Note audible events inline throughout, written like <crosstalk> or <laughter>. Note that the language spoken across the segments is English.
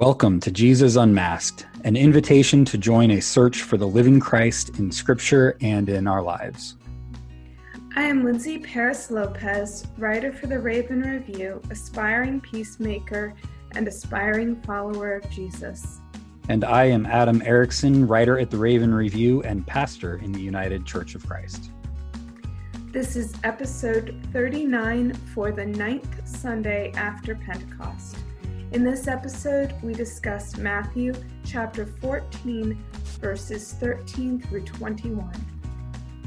Welcome to Jesus Unmasked, an invitation to join a search for the living Christ in Scripture and in our lives. I am Lindsey Paris Lopez, writer for the Raven Review, aspiring peacemaker, and aspiring follower of Jesus. And I am Adam Erickson, writer at the Raven Review and pastor in the United Church of Christ. This is episode 39 for the ninth Sunday after Pentecost. In this episode, we discuss Matthew chapter 14, verses 13 through 21.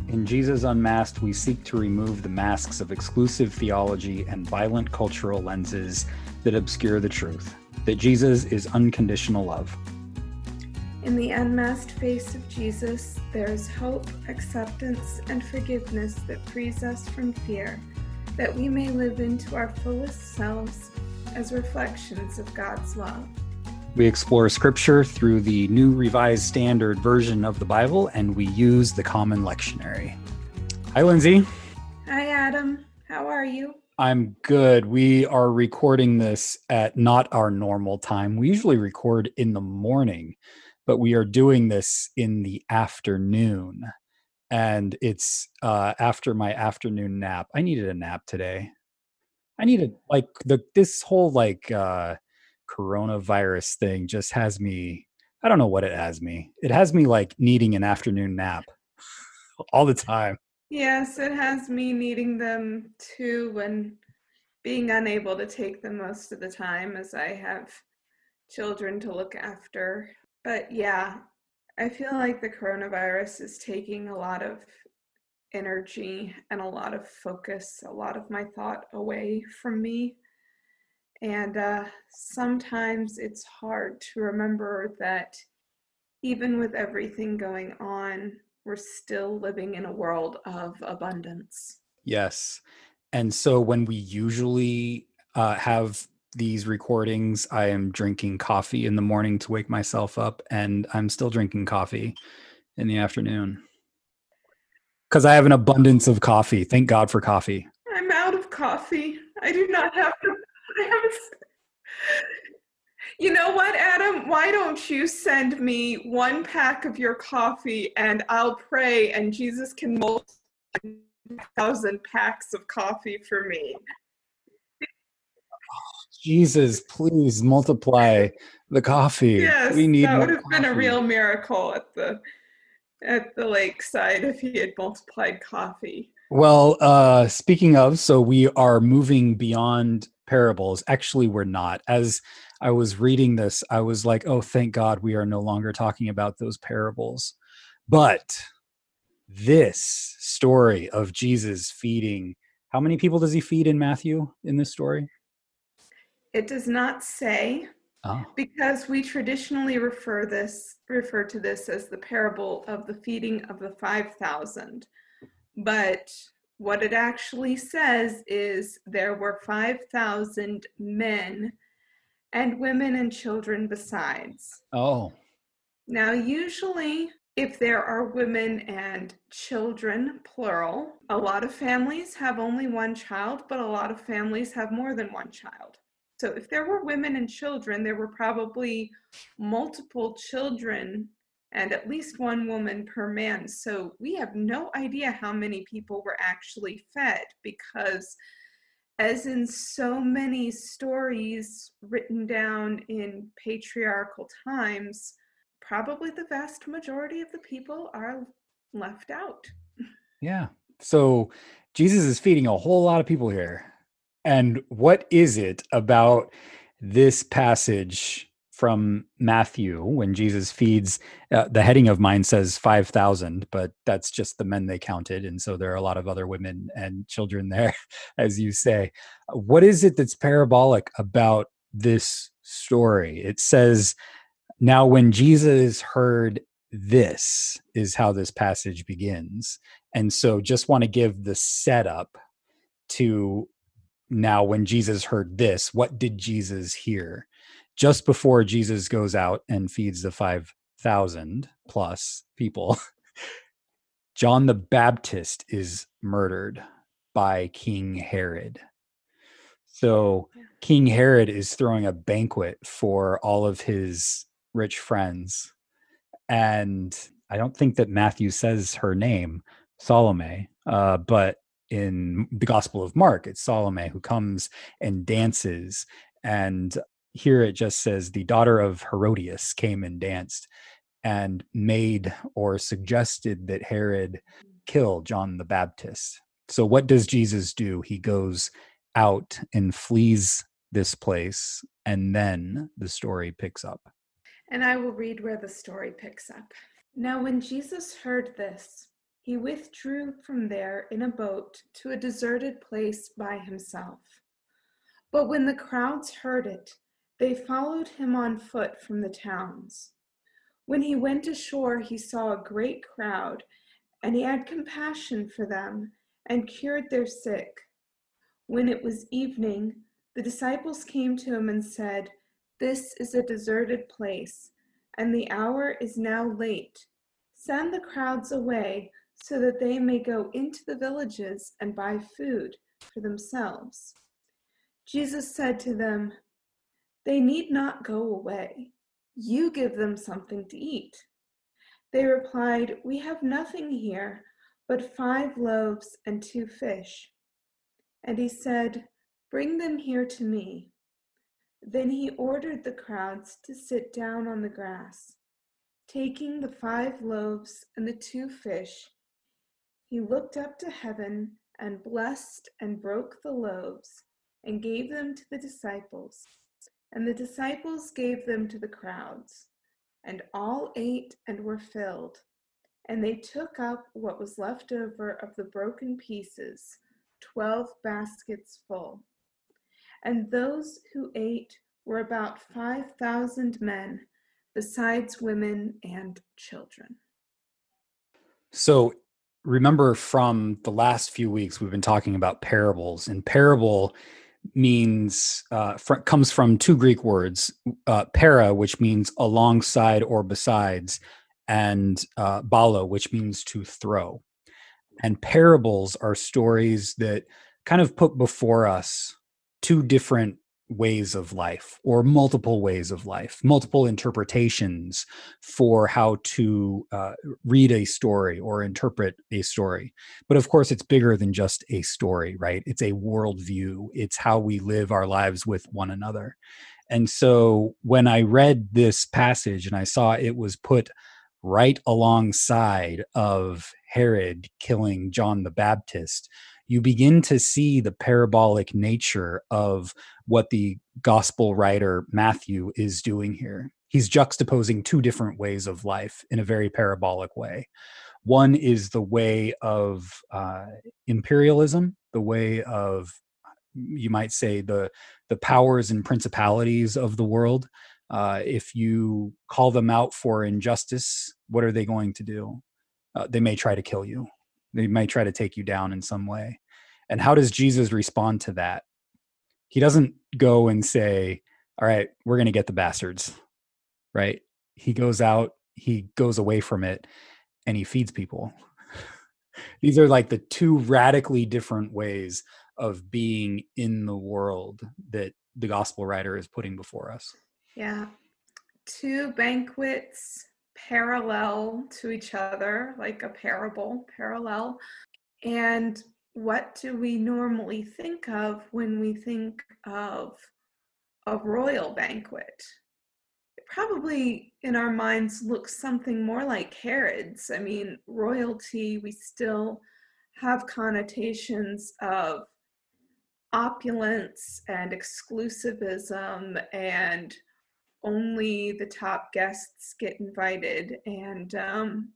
In Jesus Unmasked, we seek to remove the masks of exclusive theology and violent cultural lenses that obscure the truth that Jesus is unconditional love. In the unmasked face of Jesus, there is hope, acceptance, and forgiveness that frees us from fear, that we may live into our fullest selves as reflections of God's love. We explore scripture through the New Revised Standard version of the Bible, and we use the Common Lectionary. Hi, Lindsey. Hi, Adam. How are you? I'm good. We are recording this at not our normal time. We usually record in the morning, but we are doing this in the afternoon. And it's uh, after my afternoon nap. I needed a nap today. I needed like the this whole like uh coronavirus thing just has me I don't know what it has me. It has me like needing an afternoon nap <laughs> all the time. Yes, it has me needing them too and being unable to take them most of the time as I have children to look after. But yeah, I feel like the coronavirus is taking a lot of energy and a lot of focus, a lot of my thought away from me. And uh, sometimes it's hard to remember that even with everything going on, we're still living in a world of abundance. Yes. And so when we usually uh, have these recordings, I am drinking coffee in the morning to wake myself up, and I'm still drinking coffee in the afternoon because I have an abundance of coffee. Thank God for coffee. I'm out of coffee. I do not have to. <laughs> I have. You know what, Adam? Why don't you send me one pack of your coffee and I'll pray and Jesus can multiply thousand packs of coffee for me. Jesus, please multiply the coffee. Yes, we need that would have coffee. been a real miracle at the at the lakeside if he had multiplied coffee. Well, uh, speaking of, so we are moving beyond parables. Actually, we're not. As I was reading this, I was like, oh, thank God we are no longer talking about those parables. But this story of Jesus feeding, how many people does he feed in Matthew in this story? It does not say. Oh. Because we traditionally refer this refer to this as the parable of the feeding of the 5000. But what it actually says is there were 5000 men and women and children besides. Oh. Now usually if there are women and children plural, a lot of families have only one child, but a lot of families have more than one child. So if there were women and children, there were probably multiple children and at least one woman per man. So we have no idea how many people were actually fed because, as in so many stories written down in patriarchal times, probably the vast majority of the people are left out. Yeah. So Jesus is feeding a whole lot of people here. And what is it about this passage from Matthew when Jesus feeds? Uh, the heading of mine says 5,000, but that's just the men they counted. And so there are a lot of other women and children there, <laughs> as you say. What is it that's parabolic about this story? It says, Now, when Jesus heard this, is how this passage begins. And so just want to give the setup to now when jesus heard this what did jesus hear just before jesus goes out and feeds the 5000 plus people <laughs> john the baptist is murdered by king herod So King Herod is throwing a banquet for all of his rich friends. And I don't think that Matthew says her name, Salome, uh, but in the Gospel of Mark, it's Salome who comes and dances. And here it just says the daughter of Herodias came and danced and made or suggested that Herod kill John the Baptist. So, what does Jesus do? He goes out and flees this place, and then the story picks up. And I will read where the story picks up. Now, when Jesus heard this, he withdrew from there in a boat to a deserted place by himself. But when the crowds heard it, they followed him on foot from the towns. When he went ashore, he saw a great crowd, and he had compassion for them and cured their sick. When it was evening, the disciples came to him and said, This is a deserted place, and the hour is now late. Send the crowds away so that they may go into the villages and buy food for themselves. Jesus said to them, They need not go away. You give them something to eat. They replied, We have nothing here but five loaves and two fish. And he said, Bring them here to me. Then he ordered the crowds to sit down on the grass. Taking the five loaves and the two fish, he looked up to heaven and blessed and broke the loaves and gave them to the disciples. And the disciples gave them to the crowds. And all ate and were filled. And they took up what was left over of the broken pieces twelve baskets full. And those who ate were about 5,000 men, besides women and children. So, remember from the last few weeks, we've been talking about parables, and parable means uh, fr- comes from two Greek words, uh, para, which means alongside or besides, and uh, balo, which means to throw. And parables are stories that kind of put before us two different ways of life or multiple ways of life, multiple interpretations for how to uh, read a story or interpret a story. But of course, it's bigger than just a story, right? It's a worldview, it's how we live our lives with one another. And so when I read this passage and I saw it was put right alongside of Herod killing John the Baptist, you begin to see the parabolic nature of what the gospel writer Matthew is doing here. He's juxtaposing two different ways of life in a very parabolic way. One is the way of uh, imperialism, the way of you might say the the powers and principalities of the world. Uh, if you call them out for injustice, what are they going to do? Uh, they may try to kill you. They may try to take you down in some way. And how does Jesus respond to that? He doesn't go and say, All right, we're going to get the bastards, right? He goes out, he goes away from it, and he feeds people. <laughs> These are like the two radically different ways of being in the world that the gospel writer is putting before us. Yeah. Two banquets parallel to each other, like a parable, parallel. And what do we normally think of when we think of a royal banquet? It probably in our minds looks something more like Herod's. I mean, royalty, we still have connotations of opulence and exclusivism and only the top guests get invited and um,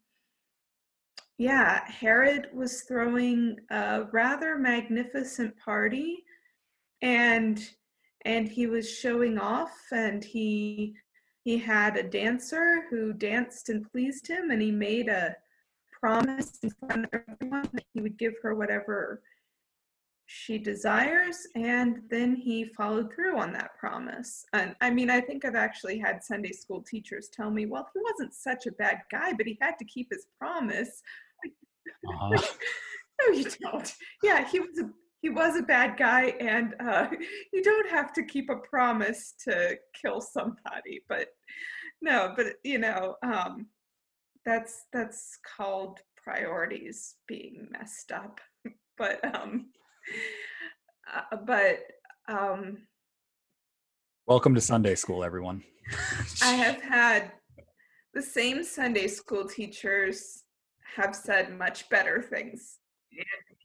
yeah, Herod was throwing a rather magnificent party and and he was showing off and he he had a dancer who danced and pleased him and he made a promise in front of everyone that he would give her whatever she desires and then he followed through on that promise and i mean i think i've actually had sunday school teachers tell me well he wasn't such a bad guy but he had to keep his promise uh-huh. <laughs> no you don't yeah he was a he was a bad guy, and uh, <laughs> you don't have to keep a promise to kill somebody. But no, but you know, um, that's that's called priorities being messed up. <laughs> but um, uh, but um, welcome to Sunday school, everyone. <laughs> I have had the same Sunday school teachers have said much better things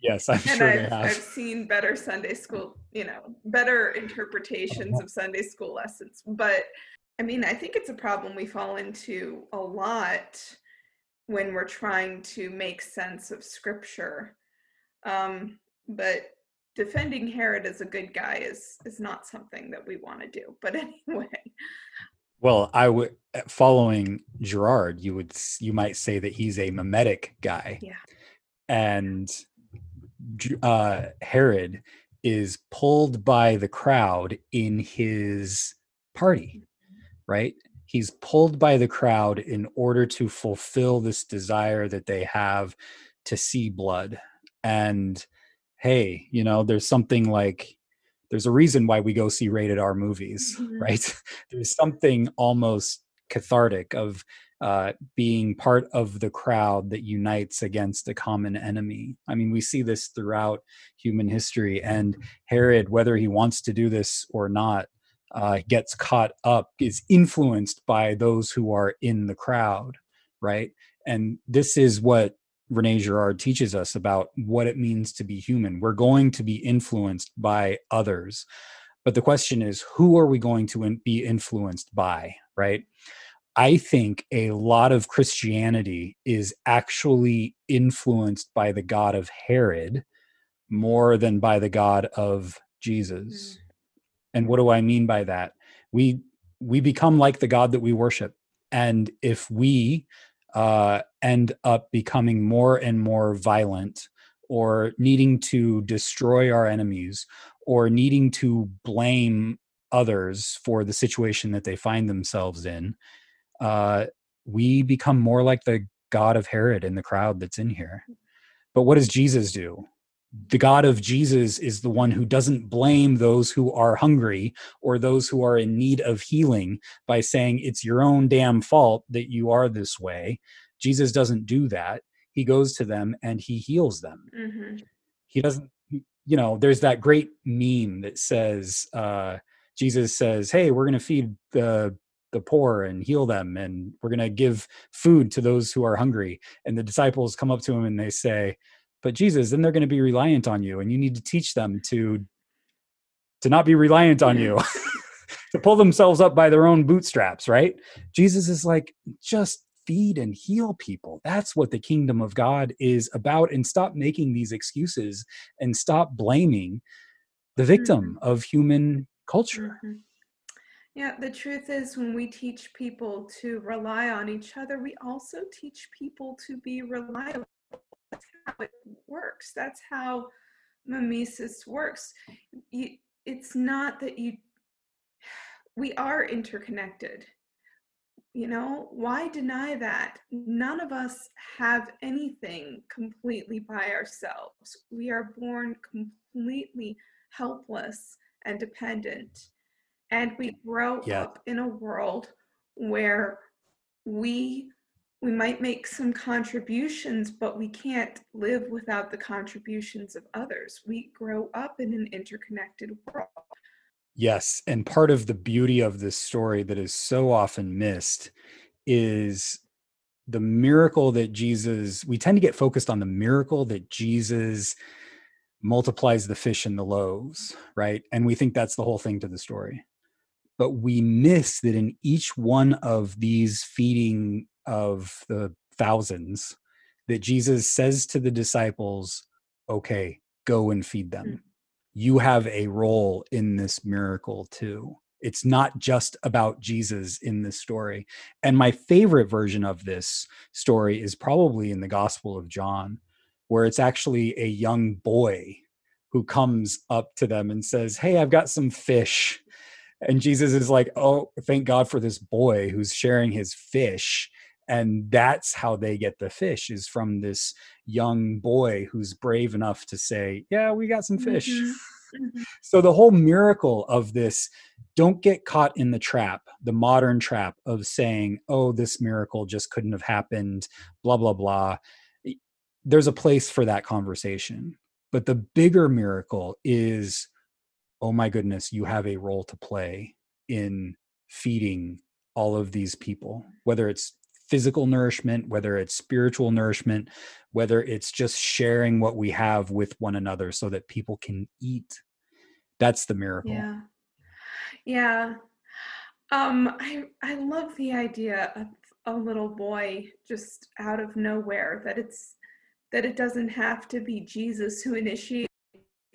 Yes, I'm and sure I've, they have. I've seen better Sunday school, you know, better interpretations <laughs> of Sunday school lessons. But I mean, I think it's a problem we fall into a lot when we're trying to make sense of scripture. Um, but defending Herod as a good guy is is not something that we want to do. But <laughs> anyway. Well, I would following Girard, you would you might say that he's a mimetic guy. Yeah. And uh, Herod is pulled by the crowd in his party, right? He's pulled by the crowd in order to fulfill this desire that they have to see blood. And hey, you know, there's something like, there's a reason why we go see rated R movies, <laughs> mm-hmm. right? there's something almost cathartic of uh, being part of the crowd that unites against a common enemy. I mean, we see this throughout human history, and Herod, whether he wants to do this or not, uh, gets caught up, is influenced by those who are in the crowd, right? And this is what Rene Girard teaches us about what it means to be human. We're going to be influenced by others. But the question is, who are we going to in- be influenced by, right? I think a lot of Christianity is actually influenced by the God of Herod more than by the God of Jesus. Mm. And what do I mean by that? We we become like the God that we worship. And if we uh, end up becoming more and more violent or needing to destroy our enemies or needing to blame others for the situation that they find themselves in, uh, we become more like the God of Herod in the crowd that's in here. But what does Jesus do? The God of Jesus is the one who doesn't blame those who are hungry or those who are in need of healing by saying it's your own damn fault that you are this way. Jesus doesn't do that. He goes to them and he heals them. Mm-hmm. He doesn't, you know, there's that great meme that says, uh, Jesus says, Hey, we're going to feed the the poor and heal them and we're going to give food to those who are hungry and the disciples come up to him and they say but jesus then they're going to be reliant on you and you need to teach them to to not be reliant on you <laughs> to pull themselves up by their own bootstraps right jesus is like just feed and heal people that's what the kingdom of god is about and stop making these excuses and stop blaming the victim mm-hmm. of human culture mm-hmm. Yeah, the truth is, when we teach people to rely on each other, we also teach people to be reliable. That's how it works. That's how mimesis works. You, it's not that you, we are interconnected. You know, why deny that? None of us have anything completely by ourselves. We are born completely helpless and dependent and we grow yeah. up in a world where we we might make some contributions but we can't live without the contributions of others. We grow up in an interconnected world. Yes and part of the beauty of this story that is so often missed is the miracle that jesus we tend to get focused on the miracle that jesus multiplies the fish and the loaves right? And we think that's the whole thing to the story. But we miss that in each one of these feeding of the thousands that jesus says to the disciples okay go and feed them mm. you have a role in this miracle too it's not just about jesus in this story and my favorite version of this story is probably in the gospel of john where it's actually a young boy who comes up to them and says hey i've got some fish and Jesus is like, "Oh, thank God for this boy who's sharing his fish." And that's how they get the fish is from this young boy who's brave enough to say yeah we got some fish mm-hmm. Mm-hmm. so the whole miracle of this don't get caught in the trap the modern trap of saying oh this miracle just couldn't have happened blah blah blah there's a place for that conversation but the bigger miracle is oh my goodness you have a role to play in feeding all of these people whether it's physical nourishment, whether it's spiritual nourishment, whether it's just sharing what we have with one another so that people can eat. That's the miracle. Yeah. Yeah. Um, I I love the idea of a little boy just out of nowhere that it's that it doesn't have to be Jesus who initiates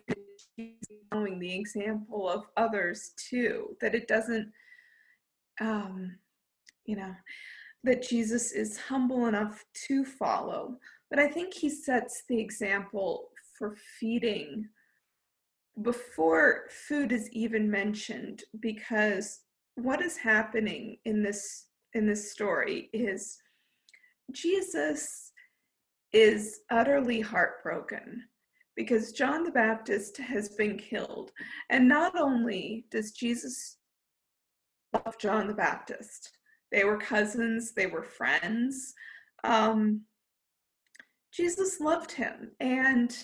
<laughs> following the example of others too that it doesn't um you know that Jesus is humble enough to follow. But I think he sets the example for feeding before food is even mentioned because what is happening in this in this story is Jesus is utterly heartbroken because John the Baptist has been killed. And not only does Jesus love John the Baptist, they were cousins, they were friends. Um, Jesus loved him, and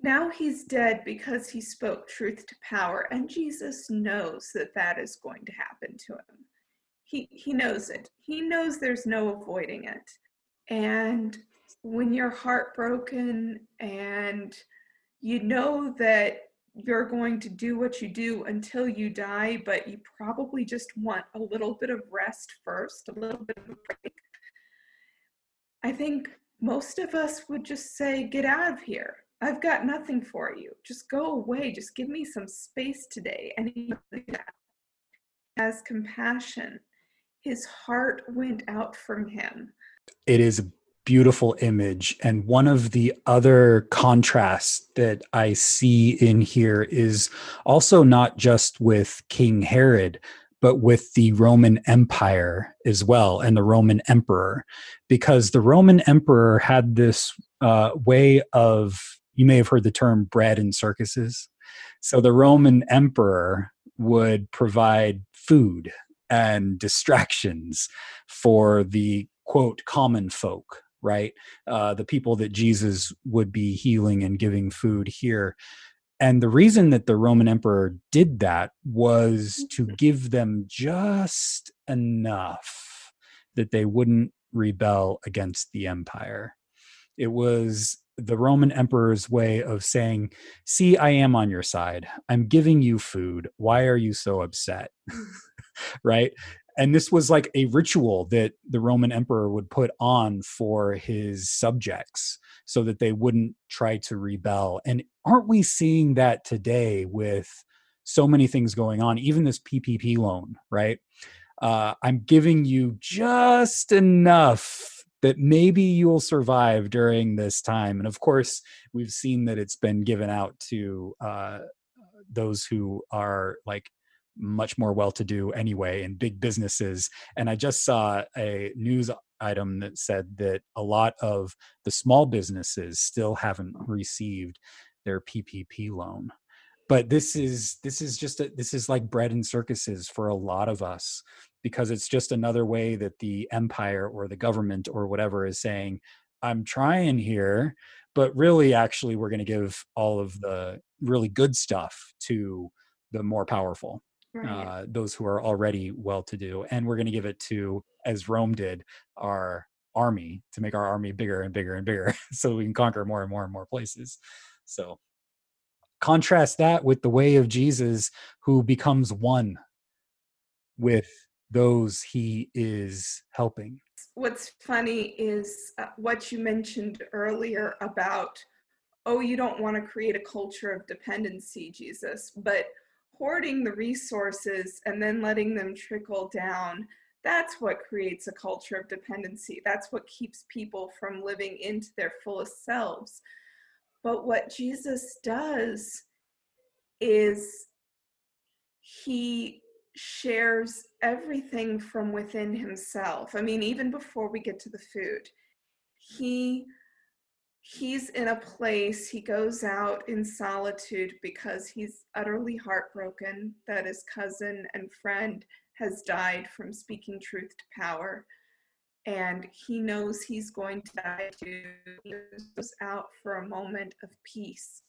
now he's dead because he spoke truth to power, and Jesus knows that that is going to happen to him. He, he knows it. He knows there's no avoiding it. And when you're heartbroken and you know that you're going to do what you do until you die, but you probably just want a little bit of rest first, a little bit of a break. I think most of us would just say, Get out of here. I've got nothing for you. Just go away. Just give me some space today. And he has compassion. His heart went out from him. It is beautiful image. And one of the other contrasts that I see in here is also not just with King Herod, but with the Roman Empire as well and the Roman Emperor, because the Roman Emperor had this uh, way of, you may have heard the term bread and circuses. So the Roman Emperor would provide food and distractions for the quote common folk right? Uh, the people that Jesus would be healing and giving food here. And the reason that the Roman emperor did that was to mm-hmm. give them just enough that they wouldn't rebel against the empire. It was the Roman emperor's way of saying, See, I am on your side. I'm giving you food. Why are you so upset? <laughs> right? And this was like a ritual that the roman emperor would put on for his subjects so that they wouldn't try to rebel. And aren't we seeing that today with so many things going on even this ppp loan right? Uh, i'm giving you just enough that maybe you'll survive during this time. And of course we've seen that it's been given out to uh, those who are like much more well to do anyway in big businesses. And I just saw a news item that said that a lot of the small businesses still haven't received their PPP loan. But this is this is just a, this is like bread and circuses for a lot of us because it's just another way that the empire or the government or whatever is saying I'm trying here, but really actually we're going to give all of the really good stuff to the more powerful right. uh, those who are already well to do. And we're going to give it to, as Rome did, our army to make our army bigger and bigger and bigger <laughs> so we can conquer more and more and more places. So contrast that with the way of Jesus who becomes one with those he is helping. What's funny is uh, what you mentioned earlier about, oh, you don't want to create a culture of dependency, Jesus, but hoarding the resources and then letting them trickle down that's what creates a culture of dependency that's what keeps people from living into their fullest selves but what jesus does is he shares everything from within himself. I mean, even before we get to the food, he he's in a place he goes out in solitude because he's utterly heartbroken that his cousin and friend has died from speaking truth to power. And he knows he's going to die too. He goes out for a moment of peace.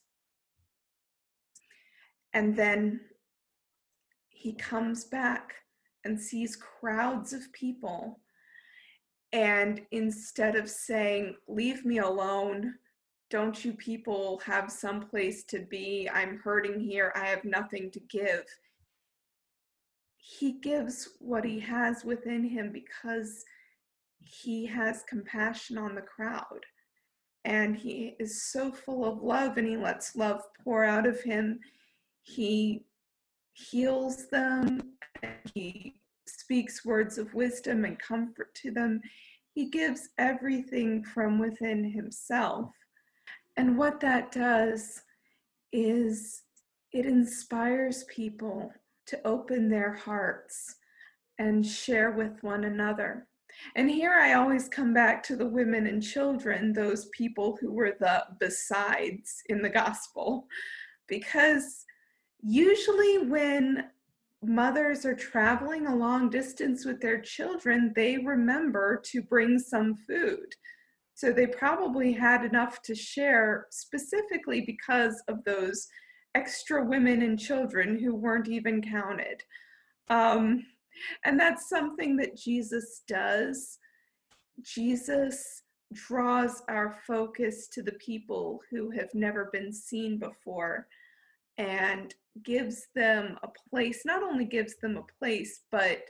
And then he comes back and sees crowds of people and instead of saying, Leave me alone, don't you people have some place to be? I'm hurting here, I have nothing to give. He gives what he has within him because he has compassion on the crowd. And he is so full of love and he lets love pour out of him. He heals them, he speaks words of wisdom and comfort to them. He gives everything from within himself. And what that does is it inspires people to open their hearts and share with one another. And here I always come back to the women and children, those people who were the besides in the gospel, because usually when mothers are traveling a long distance with their children, they remember to bring some food. So they probably had enough to share specifically because of those extra women and children who weren't even counted. Um, and that's something that Jesus does. Jesus draws our focus to the people who have never been seen before and gives them a place, not only gives them a place, but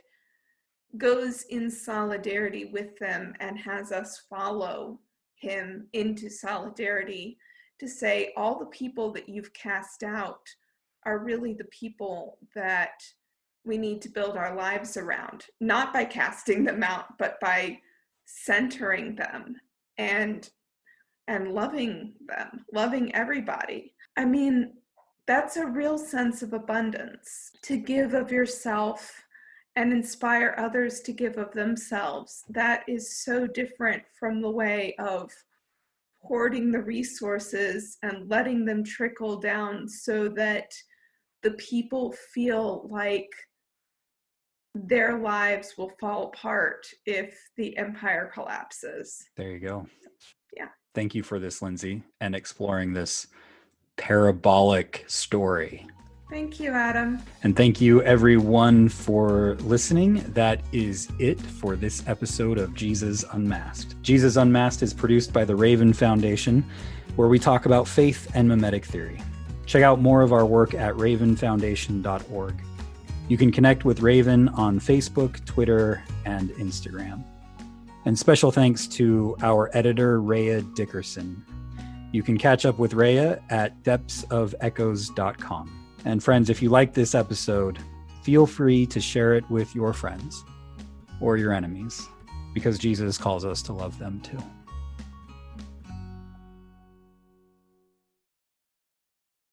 goes in solidarity with them and has us follow him into solidarity to say all the people that you've cast out are really the people that we need to build our lives around, not by casting them out, but by centering them and and loving them, loving everybody. I mean, that's a real sense of abundance to give of yourself and inspire others to give of themselves. That is so different from the way of hoarding the resources and letting them trickle down so that the people feel like their lives will fall apart if the empire collapses. There you go. Yeah. Thank you for this, Lindsey, and exploring this parabolic story. Thank you, Adam. And thank you, everyone, for listening. That is it for this episode of Jesus Unmasked. Jesus Unmasked is produced by the Raven Foundation, where we talk about faith and mimetic theory. Check out more of our work at ravenfoundation.org. You can connect with Raven on Facebook, Twitter, and Instagram. And special thanks to our editor, Rhea Dickerson. You can catch up with Rhea at depthsofechoes.com. And friends, if you like this episode, feel free to share it with your friends or your enemies because Jesus calls us to love them too.